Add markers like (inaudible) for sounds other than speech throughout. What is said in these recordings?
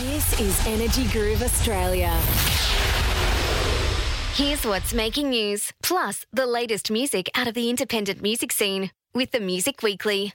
This is Energy Groove Australia. Here's what's making news, plus the latest music out of the independent music scene with the Music Weekly.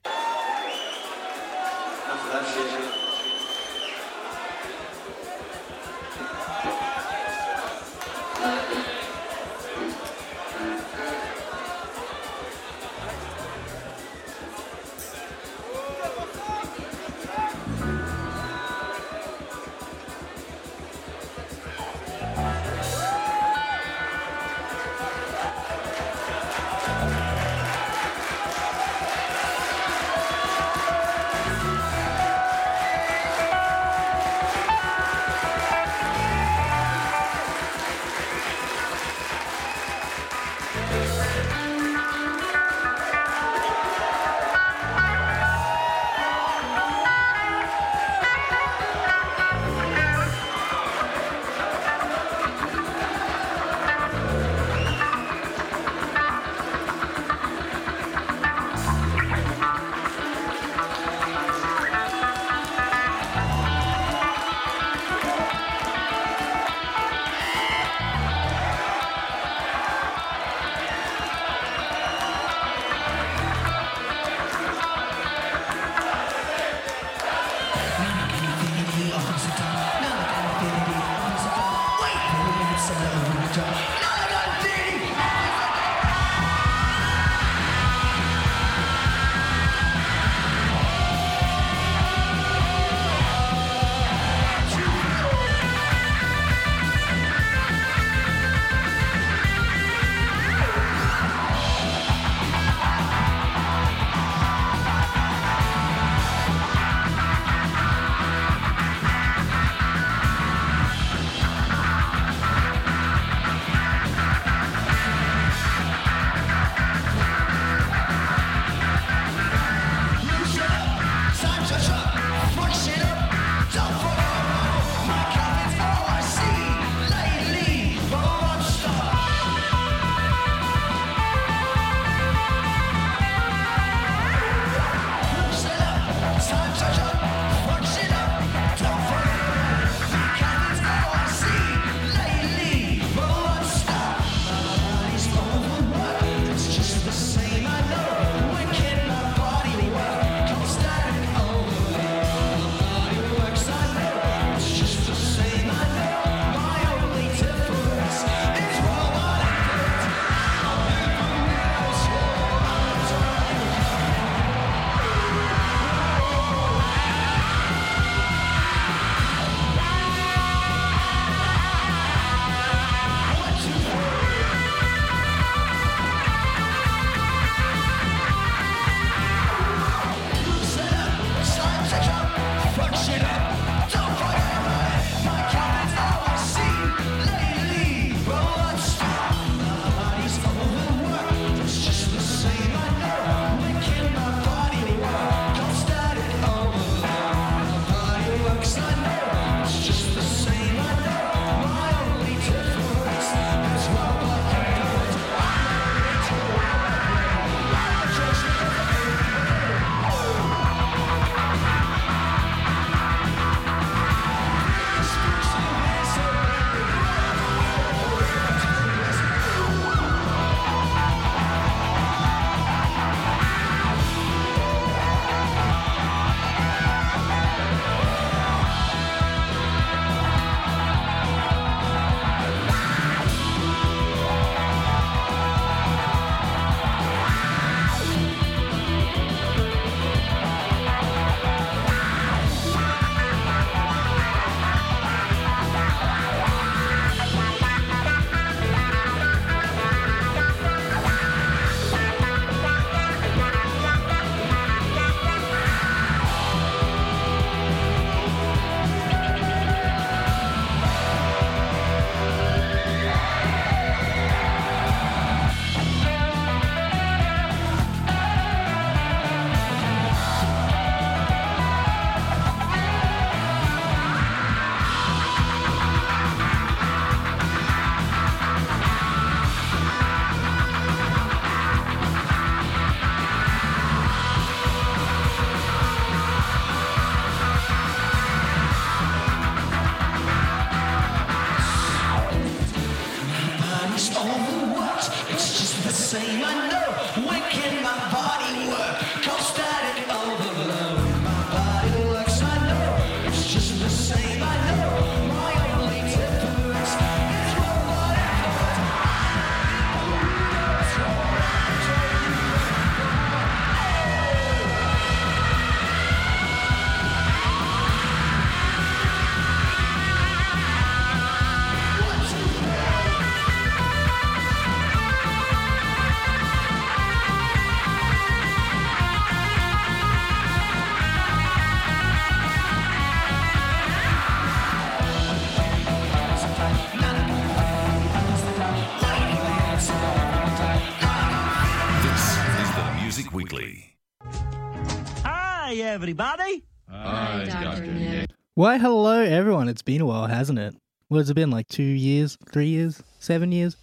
Everybody. Hi, Dr. Nick. Why, hello, everyone. It's been a while, hasn't it? What has it been, like two years, three years, seven years?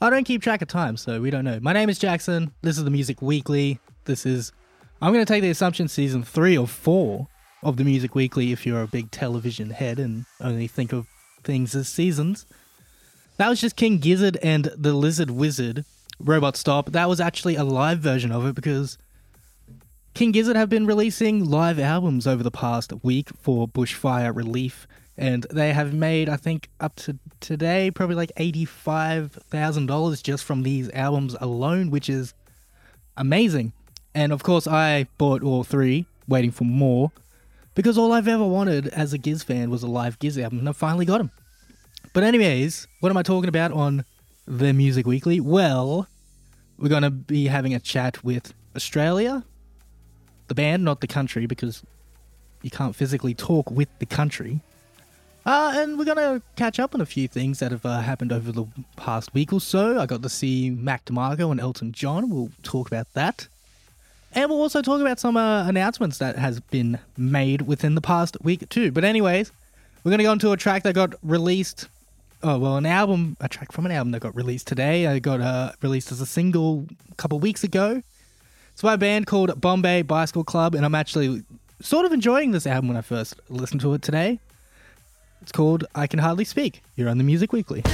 I don't keep track of time, so we don't know. My name is Jackson. This is the Music Weekly. This is. I'm going to take the assumption season three or four of the Music Weekly if you're a big television head and only think of things as seasons. That was just King Gizzard and the Lizard Wizard, Robot Stop. That was actually a live version of it because King Gizzard have been releasing live albums over the past week for Bushfire Relief, and they have made, I think, up to today, probably like $85,000 just from these albums alone, which is amazing. And of course, I bought all three, waiting for more, because all I've ever wanted as a Giz fan was a live Giz album, and I finally got them. But, anyways, what am I talking about on the Music Weekly? Well, we're going to be having a chat with Australia, the band, not the country, because you can't physically talk with the country. Uh, and we're gonna catch up on a few things that have uh, happened over the past week or so. I got to see Mac DeMarco and Elton John. We'll talk about that, and we'll also talk about some uh, announcements that has been made within the past week too. But anyways, we're gonna go into a track that got released. Oh well, an album, a track from an album that got released today. I got uh, released as a single a couple weeks ago. It's by a band called Bombay Bicycle Club, and I'm actually sort of enjoying this album when I first listened to it today. It's called I Can Hardly Speak. You're on the Music Weekly.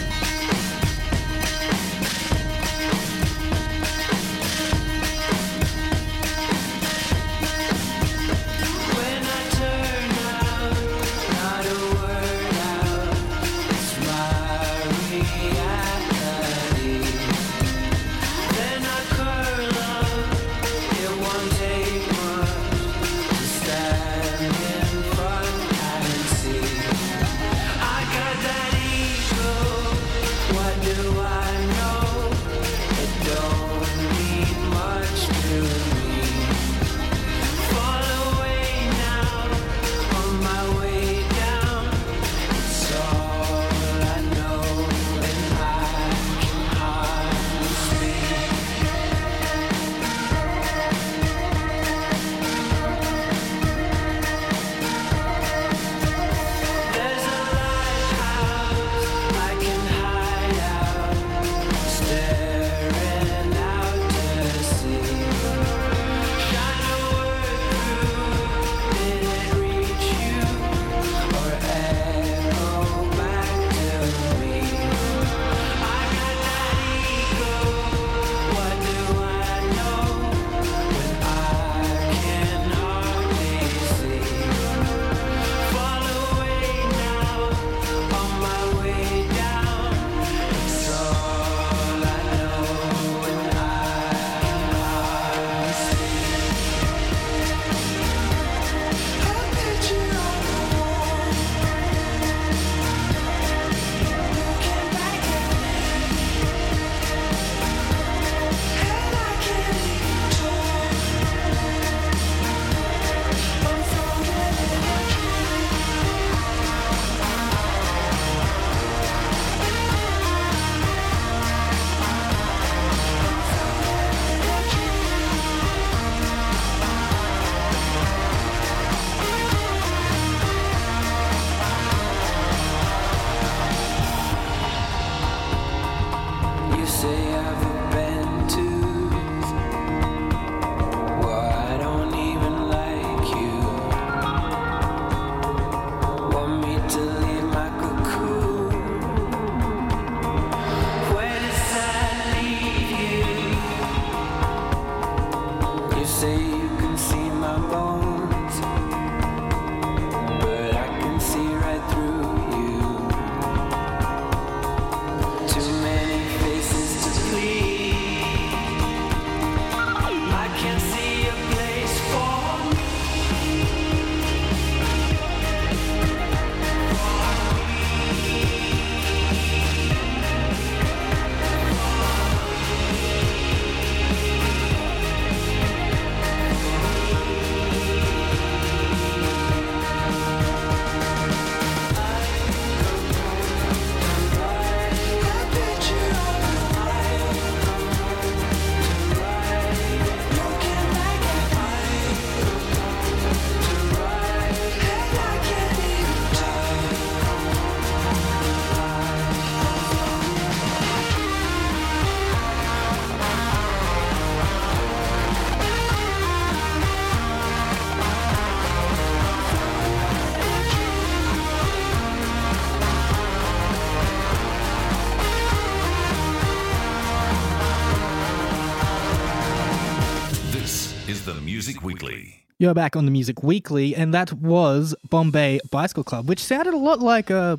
You're back on the Music Weekly, and that was Bombay Bicycle Club, which sounded a lot like uh,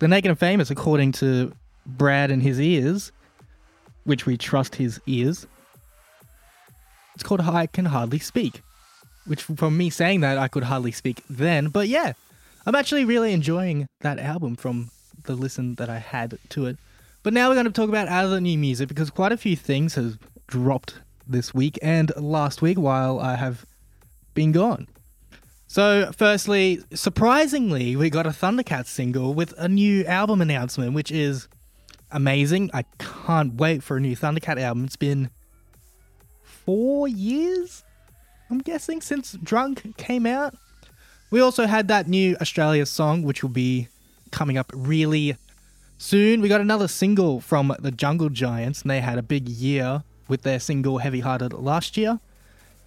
the Naked and Famous, according to Brad and his ears, which we trust his ears. It's called I Can Hardly Speak, which from me saying that, I could hardly speak then. But yeah, I'm actually really enjoying that album from the listen that I had to it. But now we're going to talk about other new music because quite a few things have dropped this week and last week while I have been gone. So, firstly, surprisingly, we got a Thundercats single with a new album announcement, which is amazing. I can't wait for a new Thundercat album. It's been four years, I'm guessing, since Drunk came out. We also had that new Australia song, which will be coming up really soon. We got another single from the Jungle Giants, and they had a big year with their single Heavy Hearted last year.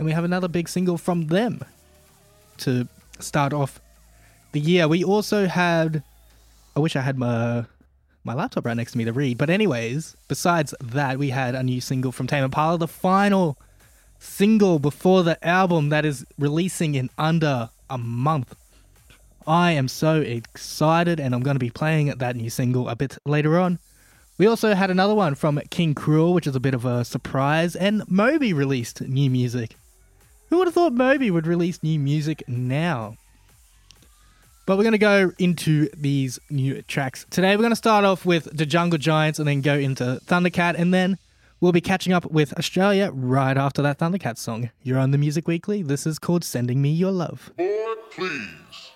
And we have another big single from them to start off the year. We also had. I wish I had my my laptop right next to me to read. But anyways, besides that, we had a new single from Tame Impala, the final single before the album that is releasing in under a month. I am so excited, and I'm going to be playing that new single a bit later on. We also had another one from King Krule, which is a bit of a surprise, and Moby released new music. Who would have thought Moby would release new music now? But we're going to go into these new tracks. Today, we're going to start off with the Jungle Giants and then go into Thundercat, and then we'll be catching up with Australia right after that Thundercat song. You're on the Music Weekly. This is called Sending Me Your Love. Make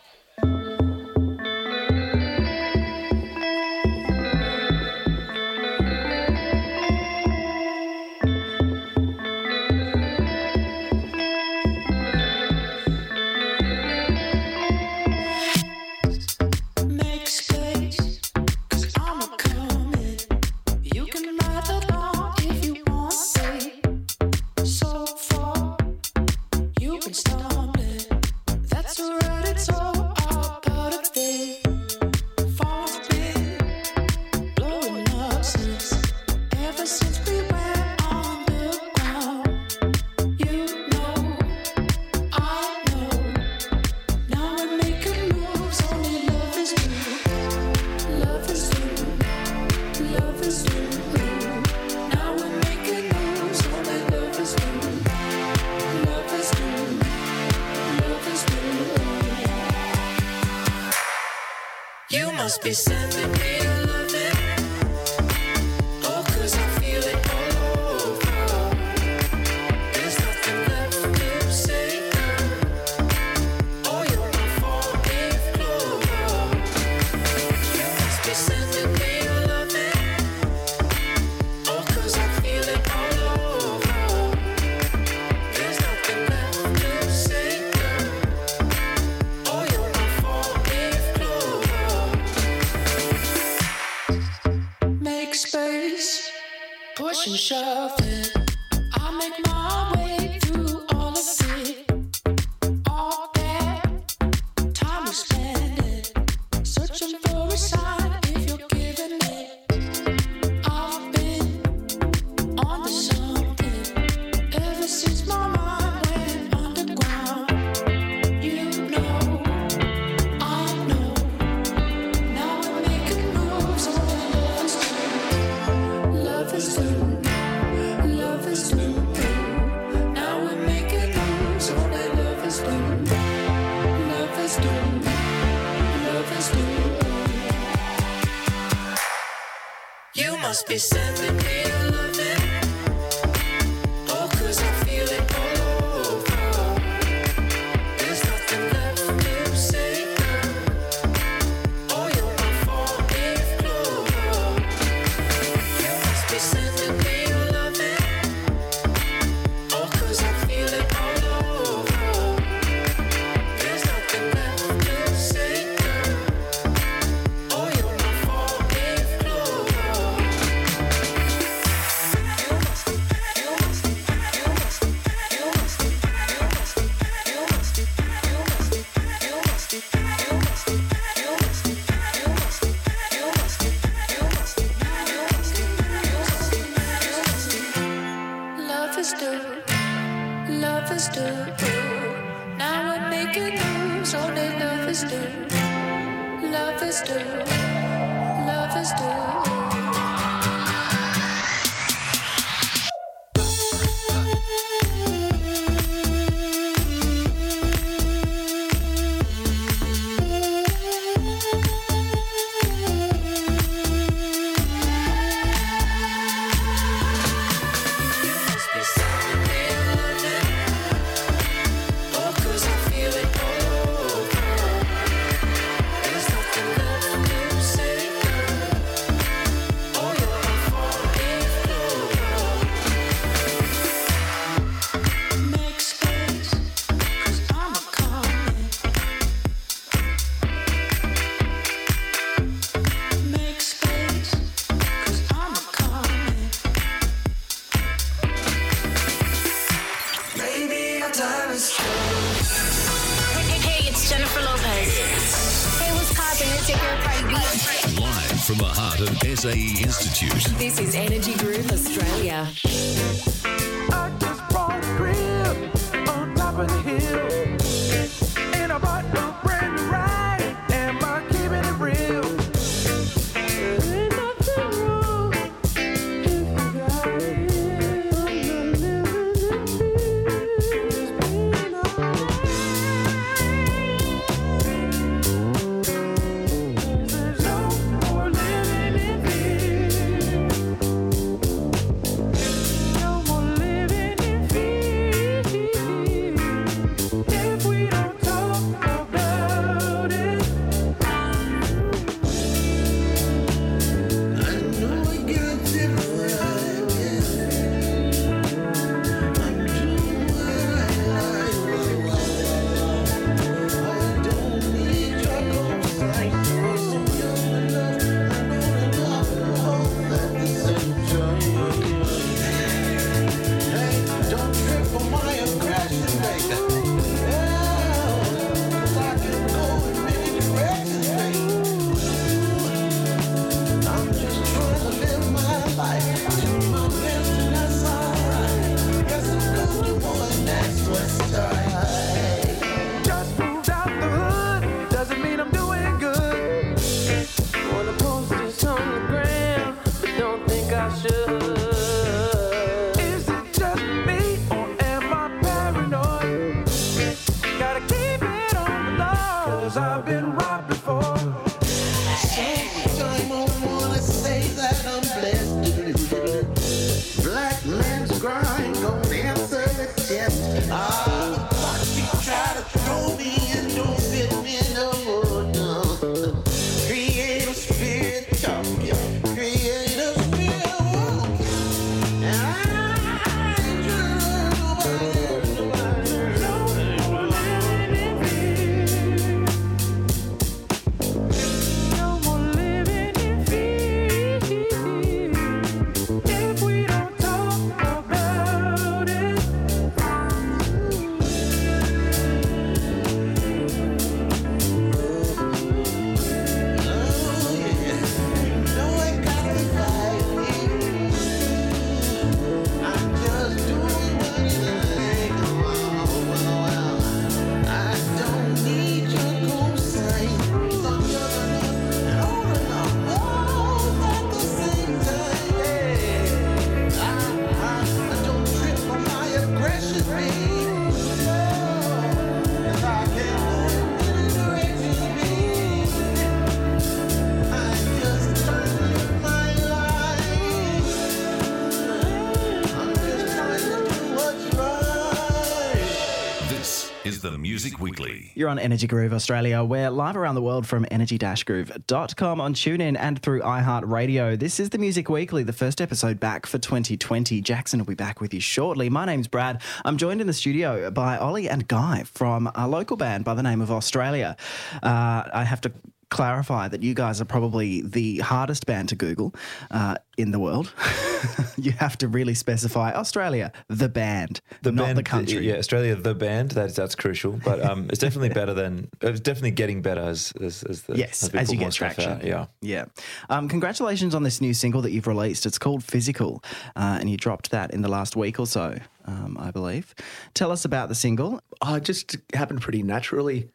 Music Weekly. You're on Energy Groove Australia. We're live around the world from energy-groove.com on TuneIn and through iHeartRadio. This is the Music Weekly, the first episode back for 2020. Jackson will be back with you shortly. My name's Brad. I'm joined in the studio by Oly and Guy from a local band by the name of Australia. Uh, I have to clarify that you guys are probably the hardest band to Google uh, in the world. (laughs) you have to really specify Australia, the band, the not band, the country. Yeah, Australia, the band. That's that's crucial, but um, it's definitely better than it's definitely getting better as as, as the yes as, as you get traction. Out. Yeah, yeah. Um, congratulations on this new single that you've released. It's called Physical, uh, and you dropped that in the last week or so. Um, I believe. Tell us about the single. I just happened pretty naturally.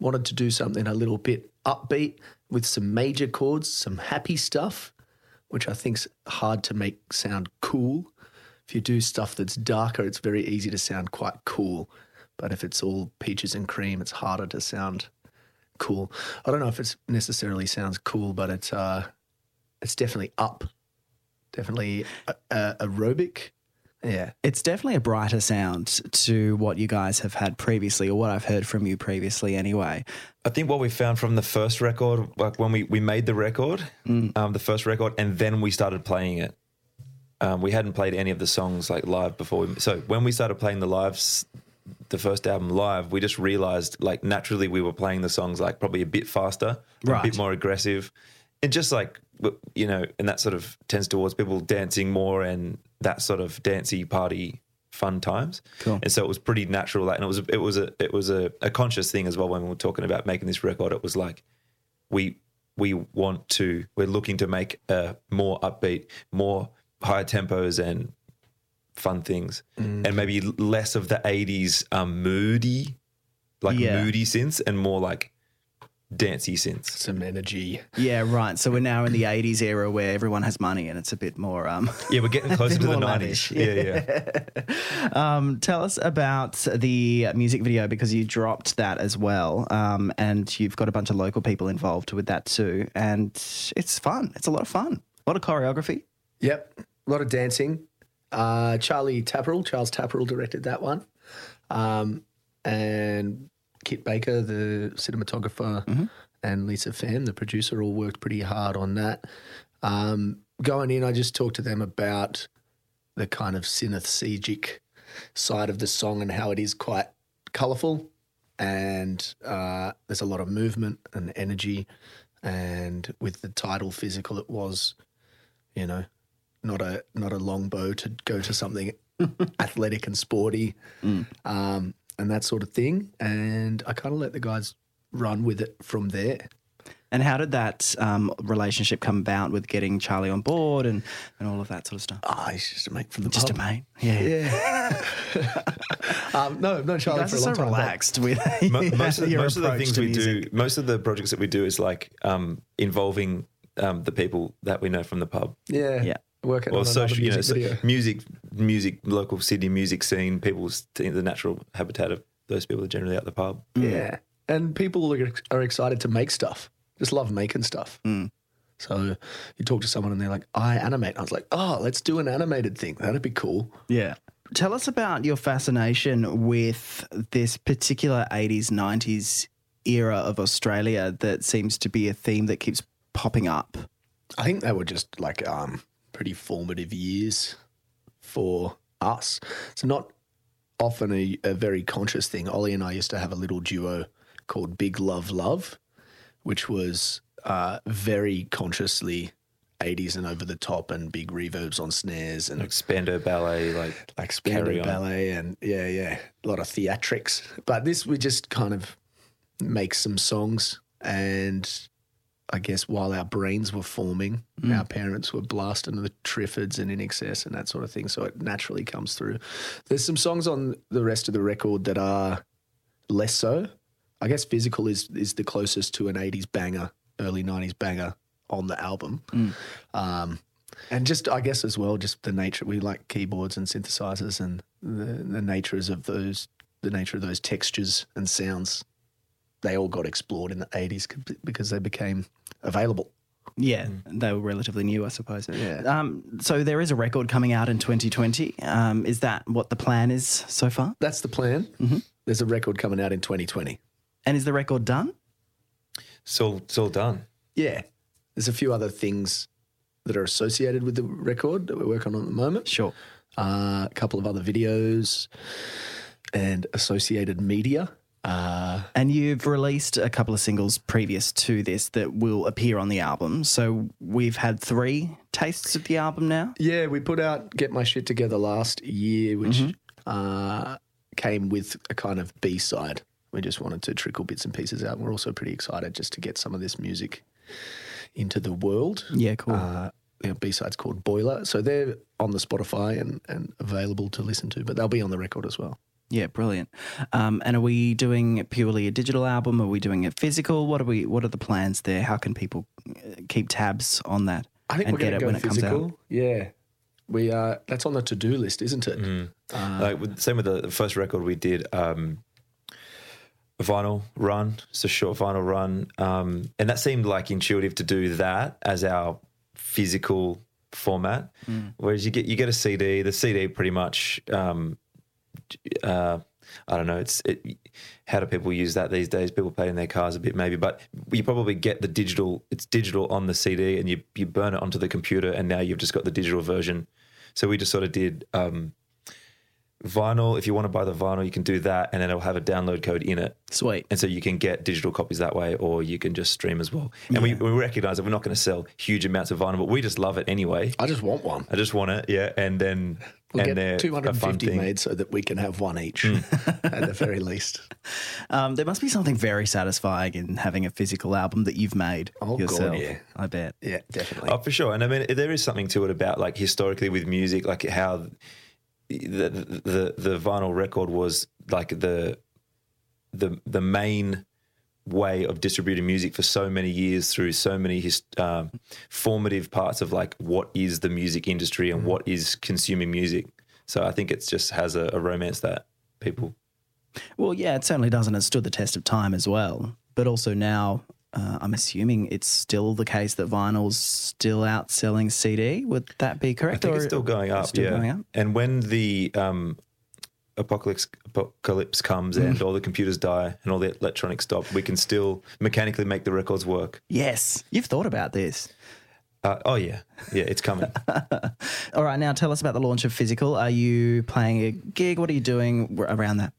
Wanted to do something a little bit upbeat with some major chords, some happy stuff, which I think's hard to make sound cool. If you do stuff that's darker, it's very easy to sound quite cool. But if it's all peaches and cream, it's harder to sound cool. I don't know if it necessarily sounds cool, but it's uh, it's definitely up, definitely uh, uh, aerobic. Yeah, It's definitely a brighter sound to what you guys have had previously, or what I've heard from you previously, anyway. I think what we found from the first record, like when we, we made the record, Mm. um, the first record, and then we started playing it. Um, we hadn't played any of the songs like live before. We, so when we started playing the lives, the first album live, we just realized like naturally we were playing the songs like probably a bit faster, a bit more aggressive, and just like you know, and that sort of tends towards people dancing more and that sort of dancey party fun times. Cool. And so it was pretty natural. Like, and it was it was a it was a, a conscious thing as well when we were talking about making this record. It was like we we want to we're looking to make a more upbeat, more higher tempos and fun things, Mm. and maybe less of the '80s um, moody, like Yeah. moody synths, and more like dancey synths. some energy. Yeah, right. So we're now in the 80s era where everyone has money and it's a bit more. Um, Yeah, we're getting (laughs) closer to the more '90s. lavish. Yeah, yeah. (laughs) um, tell us about the music video because you dropped that as well. Um, and you've got a bunch of local people involved with that too. And it's fun. It's a lot of fun. A lot of choreography. Yep, a lot of dancing. Uh, Charlie Tapperell, Charles Tapperell directed that one, um, and Kit Baker, the cinematographer, and Lisa Pham, the producer, all worked pretty hard on that. Um, going in, I just talked to them about the kind of synesthetic side of the song and how it is quite colourful, and uh, there's a lot of movement and energy. And with the title physical, it was, you know, not a not a long bow to go to something (laughs) athletic and sporty, um, and that sort of thing. And I kind of let the guys run with it from there. And how did that um, relationship come about with getting Charlie on board and, and all of that sort of stuff? Ah, he's just a mate from the Just a mate. Yeah. Yeah. (laughs) (laughs) um, no, no, You Charlie guys for are a so long time. relaxed with (laughs) Mo- most of, your most of the things we music. do, most of the projects that we do is like um, involving um, the people that we know from the pub. Yeah, Yeah. Working Or on another social, you know, music so- music, music, local Sydney music scene. People's the natural habitat of those people are generally at the pub. Yeah. And people are, are excited to make stuff, just love making stuff. Mm. So you talk to someone and they're like, I animate. I was like, oh, let's do an animated thing. That'd be cool. Yeah. Tell us about your fascination with this particular 80s, 90s era of Australia that seems to be a theme that keeps popping up. I think they were just like um, pretty formative years for us. It's not often a, a very conscious thing. Oly and I used to have a little duo called Big Love Love, which was uh, very consciously 80s and over the top and big reverbs on snares and Like Ballet, like like On. ballet and yeah, yeah, a lot of theatrics. But this we just kind of make some songs, and I guess while our brains were forming, our parents were blasting the Triffids and INXS and that sort of thing. So it naturally comes through. There's some songs on the rest of the record that are less so. I guess physical is is the closest to an '80s banger, early '90s banger on the album. Um, and just I guess as well, just the nature we like keyboards and synthesizers and the, the natures of those, the nature of those textures and sounds. They all got explored in the '80s because they became available. Yeah, they were relatively new, I suppose. Yeah. Um, so there is a record coming out in 2020. Um, is that what the plan is so far? That's the plan. Mm-hmm. There's a record coming out in 2020. And is the record done? it's all it's all done. Yeah, there's a few other things that are associated with the record that we're working on at the moment. Sure. Uh, a couple of other videos and associated media. Uh, And you've released a couple of singles previous to this that will appear on the album. So we've had three tastes of the album now. Yeah, we put out Get My Shit Together last year, which uh, came with a kind of B side. We just wanted to trickle bits and pieces out. We're also pretty excited just to get some of this music into the world. Yeah, cool. Uh, the B side's called Boiler. So they're on the Spotify and, and available to listen to, but they'll be on the record as well. Yeah, brilliant. Um, and are we doing purely a digital album? Are we doing it physical? What are we? What are the plans there? How can people uh, keep tabs on that I think and we're going to go when it comes out? physical. Yeah, we are. that's on the to do list, isn't it? Mm. Uh, like with, same with the, the first record we did, um, a vinyl run, it's a short vinyl run, um, and that seemed like intuitive to do that as our physical format. Whereas you get you get a CD, the CD pretty much, um, uh, I don't know, it's it, how do people use that these days? People play in their cars a bit maybe, but you probably get the digital. It's digital on the CD, and you you burn it onto the computer, and now you've just got the digital version. So we just sort of did. Um, vinyl. If you want to buy the vinyl, you can do that, and then it'll have a download code in it. Sweet. And so you can get digital copies that way, or you can just stream as well. And we, we recognize that we're not going to sell huge amounts of vinyl, but we just love it anyway. I just want one. I just want it, yeah. And then We'll and get 250 made so that we can have one each Hmm. (laughs) at the very least. (laughs) Um, there must be something very satisfying in having a physical album that you've made Oh, God, yourself. yeah. I bet. Yeah, definitely. Oh, for sure. And I mean, there is something to it about like historically with music, like how the the the vinyl record was like the the the main way of distributing music for so many years through so many his, um, formative parts of like what is the music industry and what is consuming music. So I think it just has a, a romance that people Well, yeah, it certainly does, and it stood the test of time as well. But also now, uh, I'm assuming it's still the case that vinyl's still outselling CD. Would that be correct? I think it's still going up. still yeah. going up? And when the um, apocalypse apocalypse comes and all the computers die and all the electronics stop, we can still mechanically make the records work. Yes, you've thought about this. Uh, oh yeah, yeah, it's coming. (laughs) All right, now tell us about the launch of Physical. Are you playing a gig? What are you doing around that?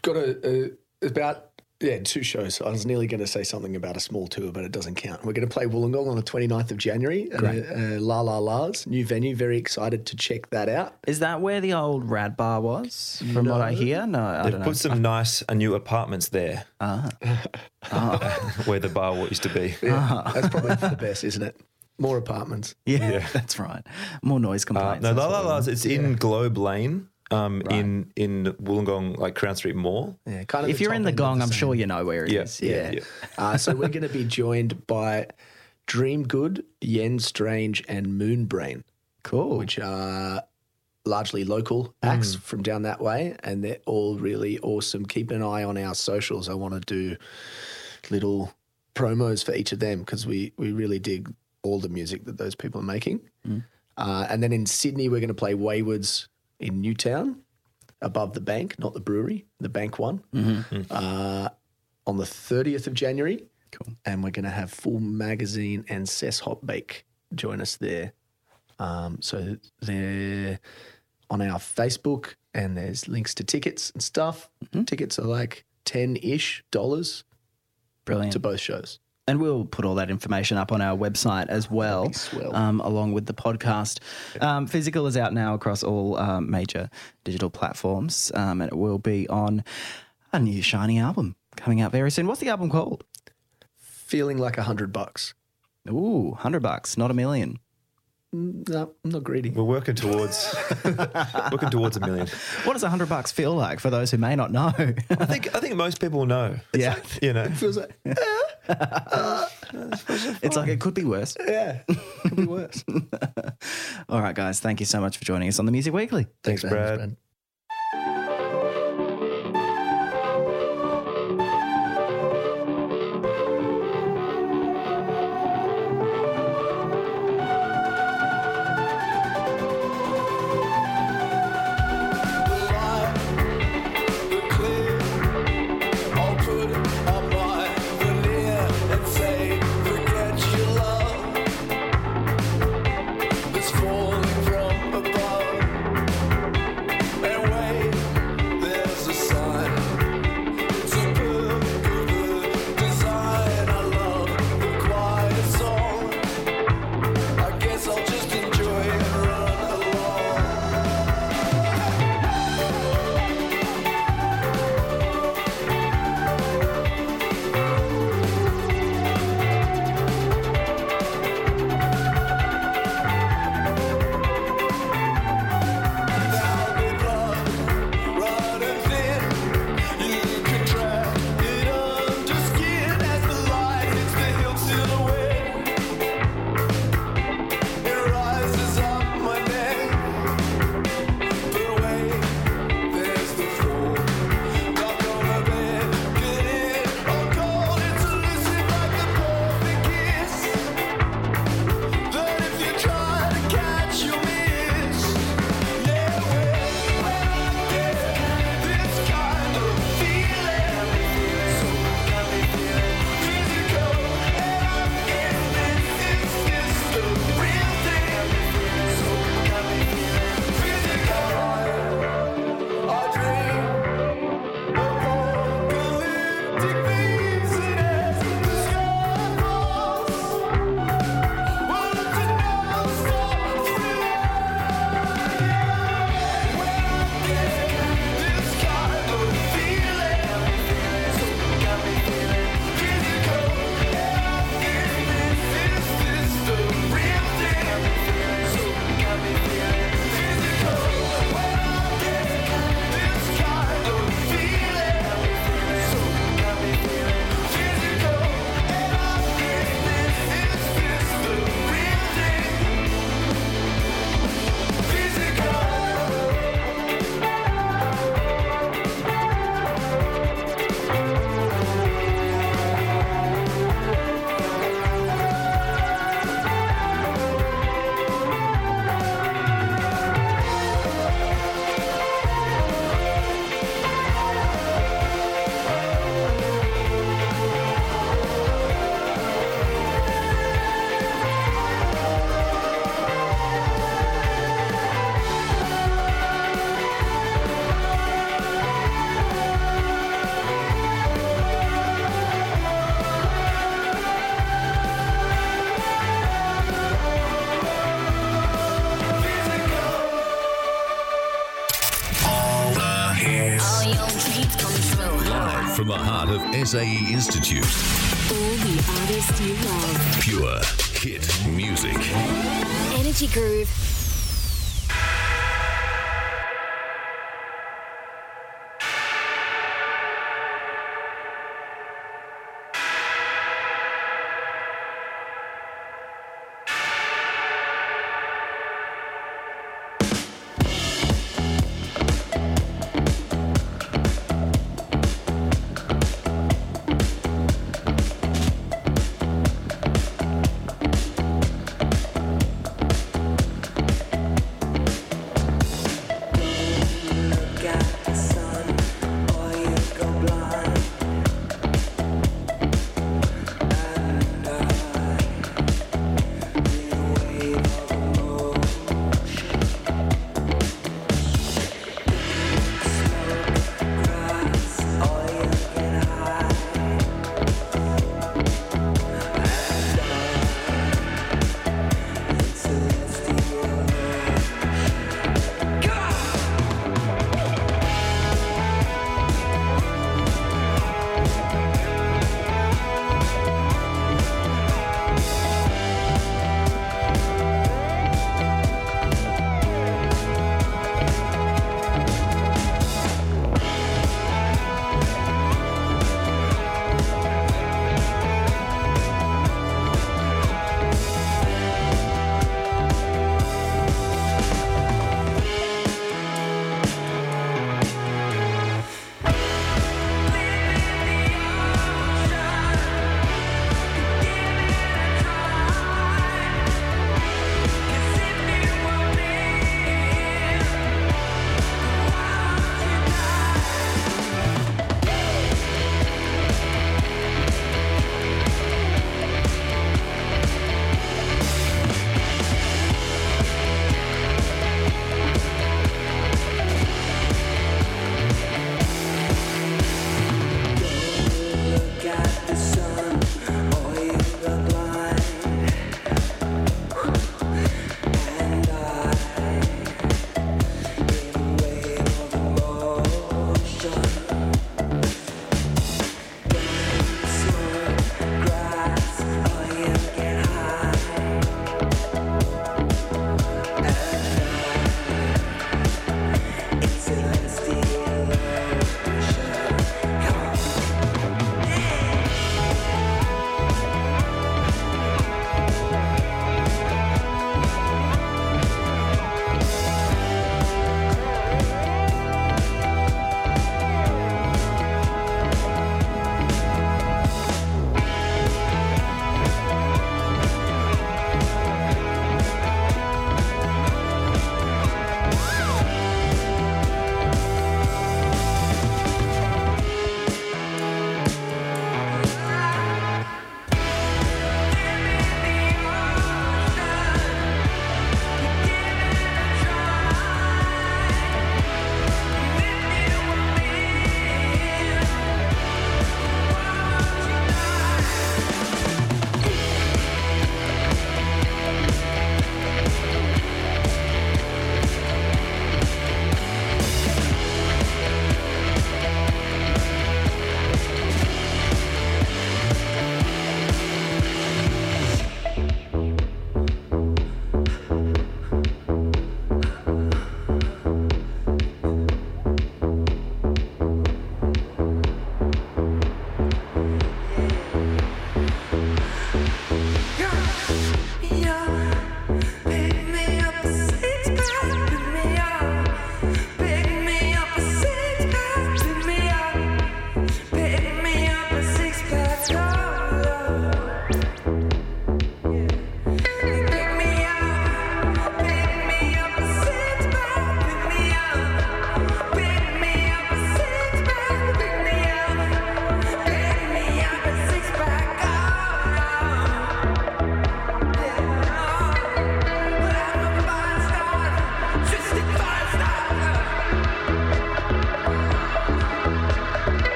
Got a, a about yeah two shows. I was nearly going to say something about a small tour, but it doesn't count. We're going to play Wollongong on the 29th of January. Great. Uh, uh, La La La's new venue. Very excited to check that out. Is that where the old Rad Bar was? From what I hear, no, I They've don't know. put some nice uh, new apartments there, Ah. (laughs) (laughs) where the bar used to be. Yeah, that's probably for the best, isn't it? More apartments. Yeah, Yeah. (laughs) that's right. More noise Uh, complaints. no, La La La's. want. It's in Globe Lane, um, in in Wollongong, like Crown Street Mall. Yeah, kind of. If you're in the top end of gong, I'm sure you know where it Yeah. is. Yeah. Yeah. Uh, so we're going to be joined by Dream Good, Yen Strange, and Moonbrain, Cool. which are largely local acts from down that way, and they're all really awesome. Keep an eye on our socials. I want to do little promos for each of them because we we really dig all the music that those people are making. Uh, and then in Sydney, we're going to play Waywards in Newtown, above the bank, not the brewery, the bank one, uh, on the 30th of January. Cool. And we're going to have Full Magazine and Cess Hot Bake join us there. Um, so they're on our Facebook, and there's links to tickets and stuff. Tickets are like 10 ish dollars Brilliant. to both shows. And we'll put all that information up on our website as well, um, along with the podcast. Um, Physical is out now across all um, major digital platforms, um, and it will be on a new shiny album coming out very soon. What's the album called? Feeling like a hundred bucks. Ooh, hundred bucks, not a million. Mm, no, I'm not greedy. We're working towards (laughs) working towards a million. What does a hundred bucks feel like for those who may not know? I think I think most people know. yeah, You know, it feels like, uh, uh, it's like it could be worse. yeah, could be worse. (laughs) All right, guys, thank you so much for joining us on the Music Weekly. Thanks, man. Brad. SAE Institute. All the artists you love. Pure hit music. Energy Groove.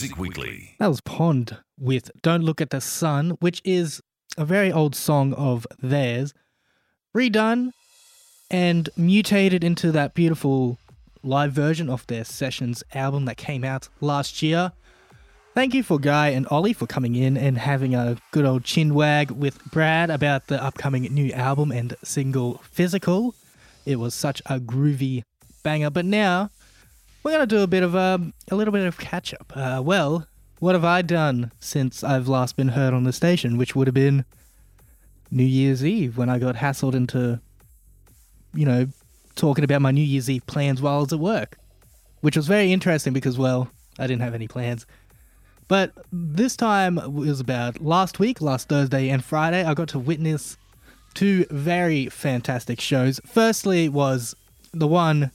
Music Weekly. That was Pond with Don't Look at the Sun, which is a very old song of theirs, redone and mutated into that beautiful live version of their Sessions album that came out last year. Thank you for Guy and Oly for coming in and having a good old chin wag with Brad about the upcoming new album and single Physical. It was such a groovy banger. But now we're gonna do a bit of a, a little bit of catch up. Uh, well, what have I done since I've last been heard on the station, which would have been New Year's Eve when I got hassled into, you know, talking about my New Year's Eve plans while I was at work, which was very interesting because, well, I didn't have any plans. But this time was about last week, last Thursday and Friday. I got to witness two very fantastic shows. Firstly was the one,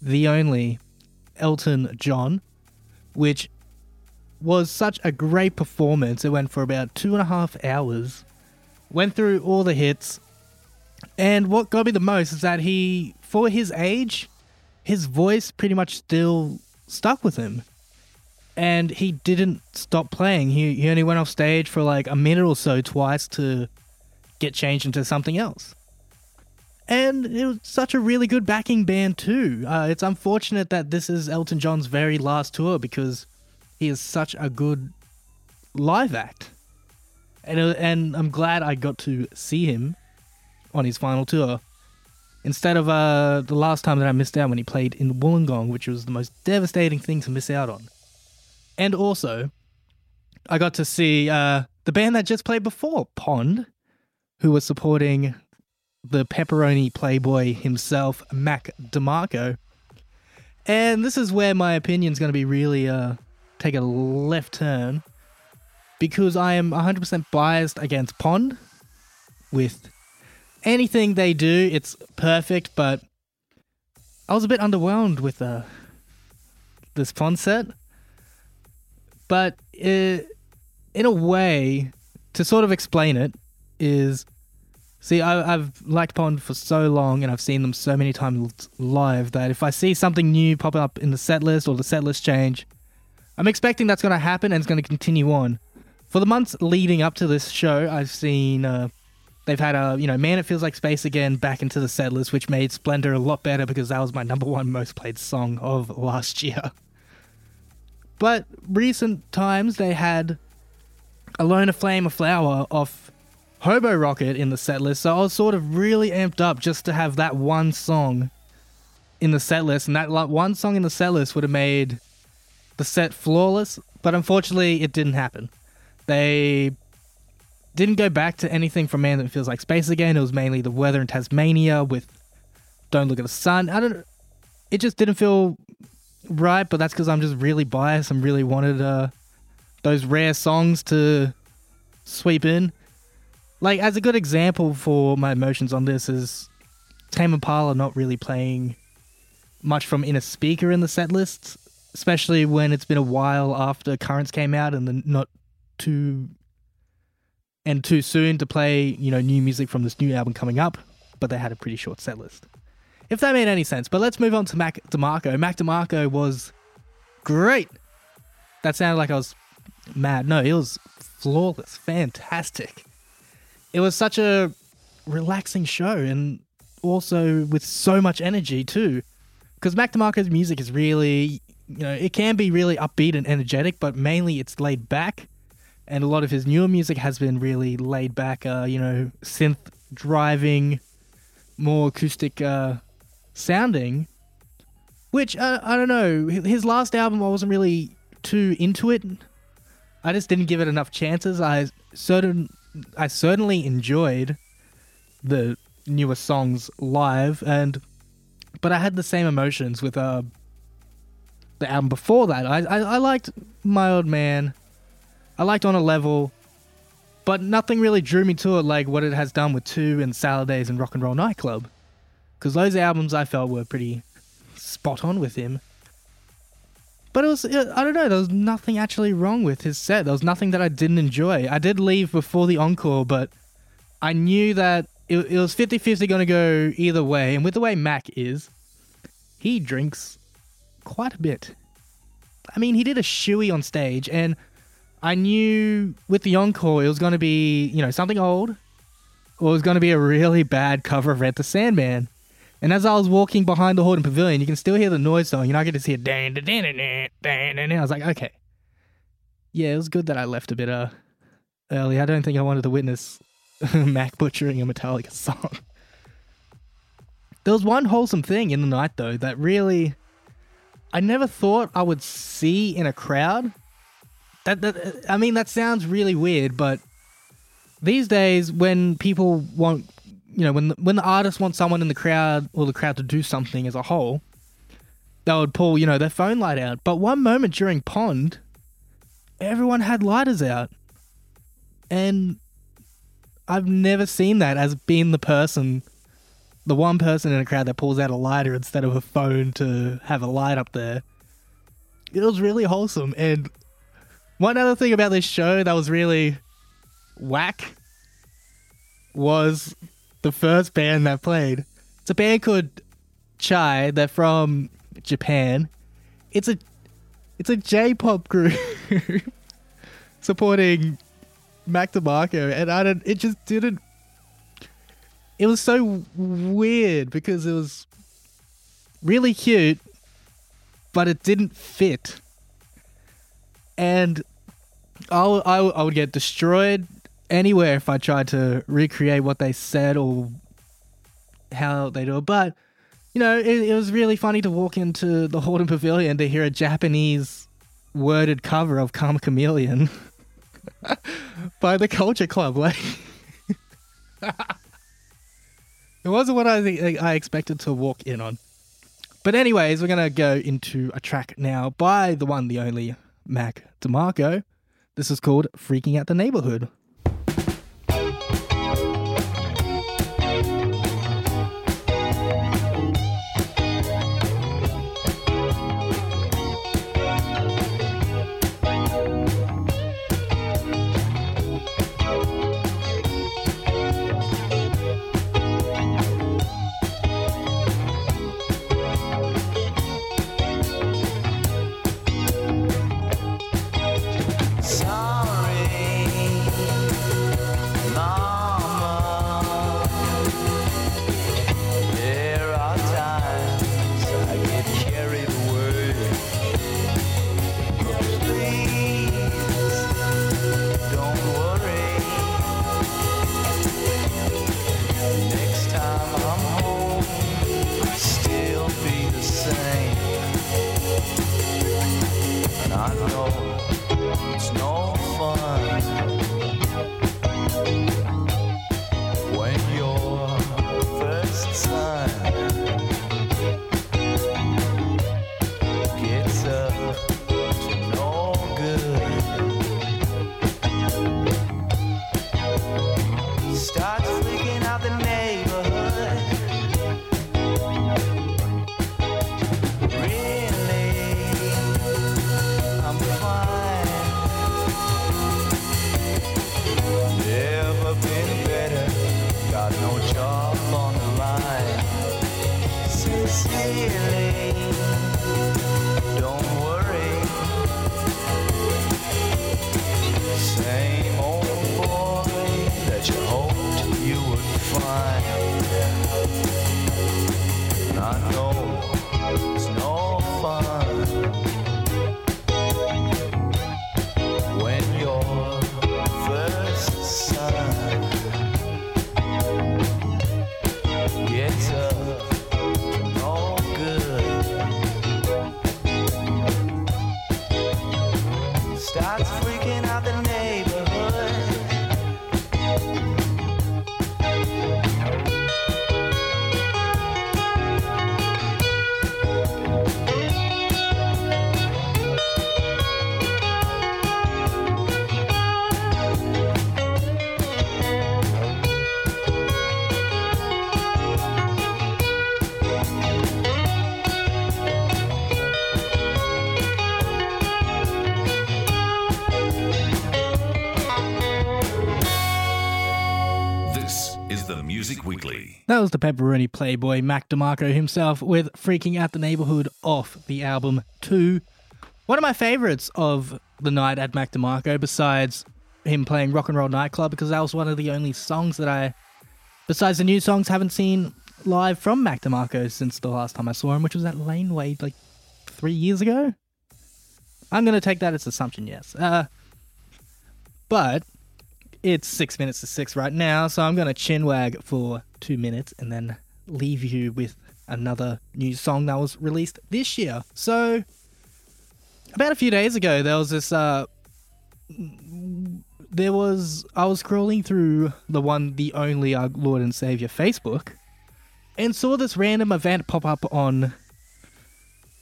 the only Elton John, which was such a great performance. It went for about two and a half hours, went through all the hits, and what got me the most is that he, for his age, his voice pretty much still stuck with him. And he didn't stop playing. He, he only went off stage for like a minute or so twice to get changed into something else. And it was such a really good backing band, too. Uh, it's unfortunate that this is Elton John's very last tour because he is such a good live act. And, uh, and I'm glad I got to see him on his final tour instead of uh, the last time that I missed out when he played in Wollongong, which was the most devastating thing to miss out on. And also, I got to see uh, the band that just played before, Pond, who was supporting the pepperoni playboy himself, Mac DeMarco. And this is where my opinion's going to be really uh, take a left turn because I am 100% biased against Pond with anything they do, it's perfect, but I was a bit underwhelmed with uh, this Pond set. But uh, in a way, to sort of explain it, is see, I, I've liked Pond for so long and I've seen them so many times live that if I see something new pop up in the set list or the set list change, I'm expecting that's going to happen and it's going to continue on. For the months leading up to this show, I've seen uh, they've had a you know man it feels like space again back into the set list, which made Splendour a lot better because that was my number one most played song of last year. But recent times they had Alone a Flame a Flower off Hobo Rocket in the set list, so I was sort of really amped up just to have that one song in the set list, and that like, one song in the set list would have made the set flawless, but unfortunately it didn't happen. They didn't go back to anything from Man That Feels Like Space again. It was mainly the weather in Tasmania with Don't Look at the Sun. I don't. It just didn't feel right, but that's because I'm just really biased and really wanted uh, those rare songs to sweep in. Like as a good example for my emotions on this is Tame Impala not really playing much from Innerspeaker in the set list, especially when it's been a while after Currents came out and not too and too soon to play, you know, new music from this new album coming up, but they had a pretty short set list. If that made any sense. But let's move on to Mac DeMarco. Mac DeMarco was great. That sounded like I was mad. No, it was flawless, fantastic. It was such a relaxing show and also with so much energy too. Because Mac DeMarco's music is really, you know, it can be really upbeat and energetic, but mainly it's laid back and a lot of his newer music has been really laid back, uh, you know, synth driving, more acoustic uh, sounding. Which uh, I don't know. His last album, I wasn't really too into it. I just didn't give it enough chances. I certain, I certainly enjoyed the newer songs live, and but I had the same emotions with uh the album before that. I I, I liked My Old Man. I liked On a Level, but nothing really drew me to it like what it has done with Two and Salad Days and Rock and Roll Nightclub. Because those albums I felt were pretty spot on with him. But it was, I don't know, there was nothing actually wrong with his set. There was nothing that I didn't enjoy. I did leave before the encore, but I knew that it, it was 50 50 going to go either way. And with the way Mac is, he drinks quite a bit I mean, he did a shoey on stage, and I knew with the encore it was going to be, you know, something old, or it was going to be a really bad cover of Red the Sandman. And as I was walking behind the Hordern Pavilion, you can still hear the noise though. You know, I could just hear dan dan dan dan dan dan. I was like, okay, yeah, it was good that I left a bit uh early. I don't think I wanted to witness (laughs) Mac butchering a Metallica song. There was one wholesome thing in the night though that really I never thought I would see in a crowd. That, that I mean that sounds really weird, but these days when people want you know when the, when the artist wants someone in the crowd or the crowd to do something as a whole, they would pull you know their phone light out. But one moment during Pond, everyone had lighters out, and I've never seen that as being the person, the one person in a crowd that pulls out a lighter instead of a phone to have a light up there. It was really wholesome. And one other thing about this show that was really whack was the first band that played. It's a band called Chai. They're from Japan. It's a it's a J-pop group (laughs) supporting Mac DeMarco, and I don't. It just didn't. It was so weird because it was really cute, but it didn't fit, and I I would get destroyed anywhere if I tried to recreate what they said or how they do it. But you know, it, it was really funny to walk into the Hordern Pavilion to hear a Japanese worded cover of Karma Chameleon (laughs) by the Culture Club. Like, (laughs) it wasn't what I I expected to walk in on. But anyways, we're gonna go into a track now by the one, the only Mac DeMarco. This is called "Freaking Out the Neighborhood." That was the pepperoni playboy Mac DeMarco himself with Freaking Out the Neighborhood off the album 2. one of my favorites of the night at Mac DeMarco, besides him playing Rock and Roll Nightclub, because that was one of the only songs that I, besides the new songs, haven't seen live from Mac DeMarco since the last time I saw him, which was at Laneway like three years ago. I'm going to take that as assumption, yes. Uh, but it's six minutes to six right now, so I'm going to chin wag for two minutes and then leave you with another new song that was released this year. So, about a few days ago, there was this. Uh, there was I was scrolling through the one, the only our Lord and Savior Facebook, and saw this random event pop up on,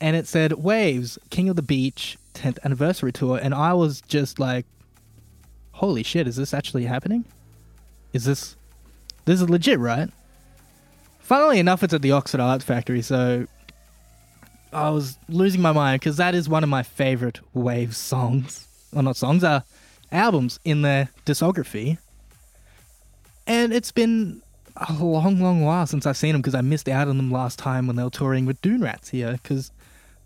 and it said Wavves King of the Beach 10th anniversary tour, and I was just like, holy shit, is this actually happening? Is this this is legit, right? Funnily enough, it's at the Oxford Arts Factory, so I was losing my mind because that is one of my favorite Wave songs. Well, not songs, uh, albums in their discography. And it's been a long, long while since I've seen them because I missed out on them last time when they were touring with Dune Rats here. Because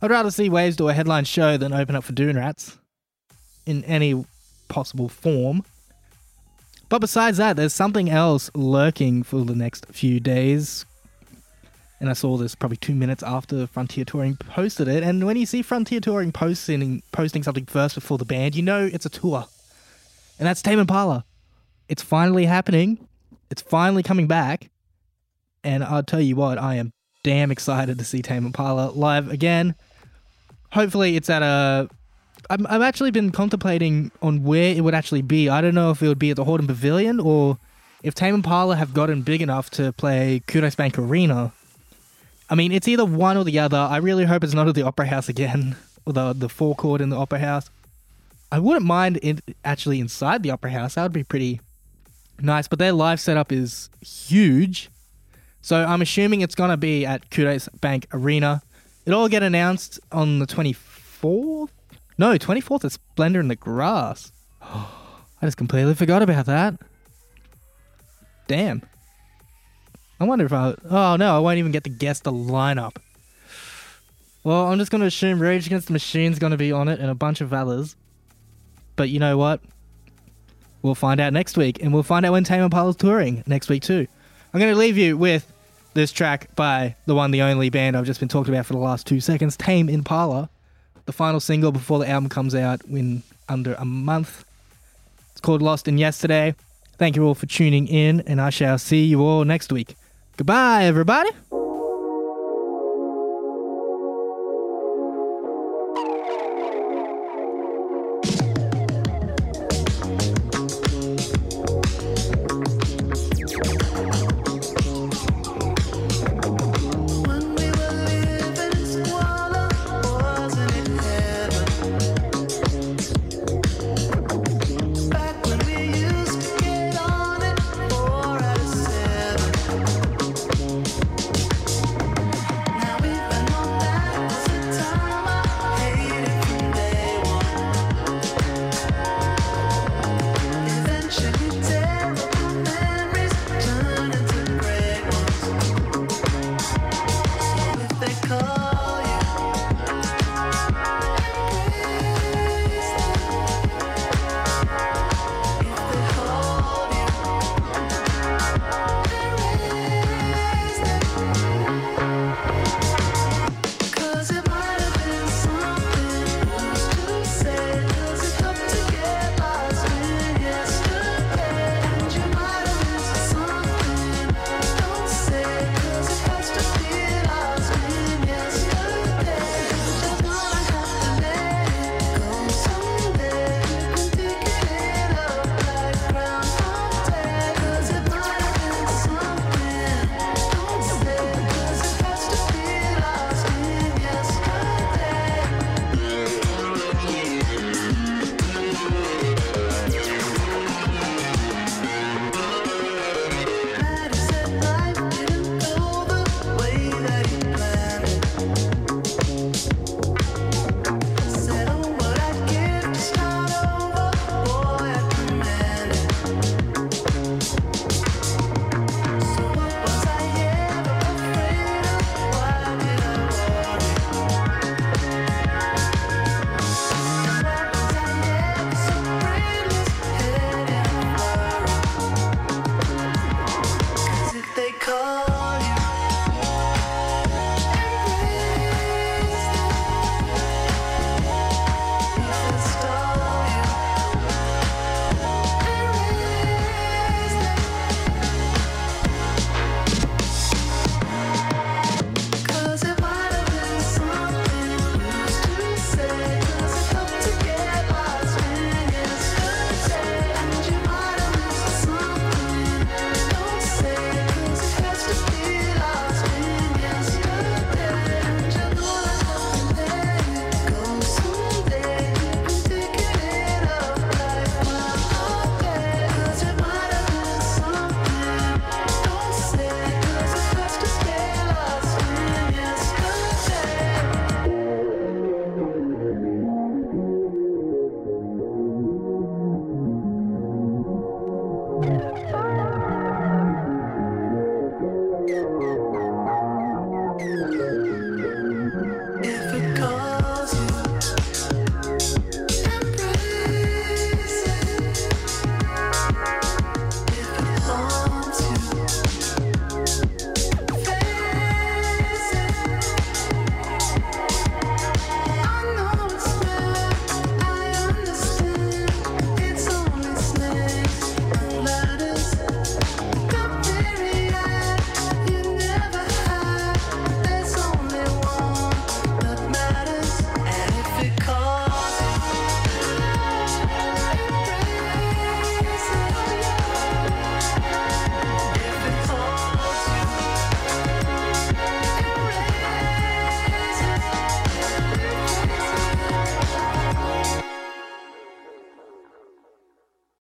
I'd rather see Wavves do a headline show than open up for Dune Rats in any possible form. But besides that, there's something else lurking for the next few days. And I saw this probably two minutes after Frontier Touring posted it. And when you see Frontier Touring posting posting something first before the band, you know it's a tour. And that's Tame Impala. It's finally happening. It's finally coming back. And I'll tell you what, I am damn excited to see Tame Impala live again. Hopefully, it's at a. I'm, I've actually been contemplating on where it would actually be. I don't know if it would be at the Hordern Pavilion or if Tame Impala have gotten big enough to play Qudos Bank Arena. I mean, it's either one or the other. I really hope it's not at the Opera House again, (laughs) or the the forecourt in the Opera House. I wouldn't mind it actually inside the Opera House. That would be pretty nice. But their live setup is huge, so I'm assuming it's gonna be at Qudos Bank Arena. It'll all get announced on the 24th. No, 24th is Splendour in the Grass. (gasps) I just completely forgot about that. Damn. I wonder if I. Oh no, I won't even get to guess the lineup. Well, I'm just going to assume Rage Against the Machine's going to be on it and a bunch of others. But you know what? We'll find out next week, and we'll find out when Tame Impala's touring next week too. I'm going to leave you with this track by the one, the only band I've just been talking about for the last two seconds, Tame Impala, the final single before the album comes out in under a month. It's called Lost in Yesterday. Thank you all for tuning in, and I shall see you all next week. Goodbye, everybody.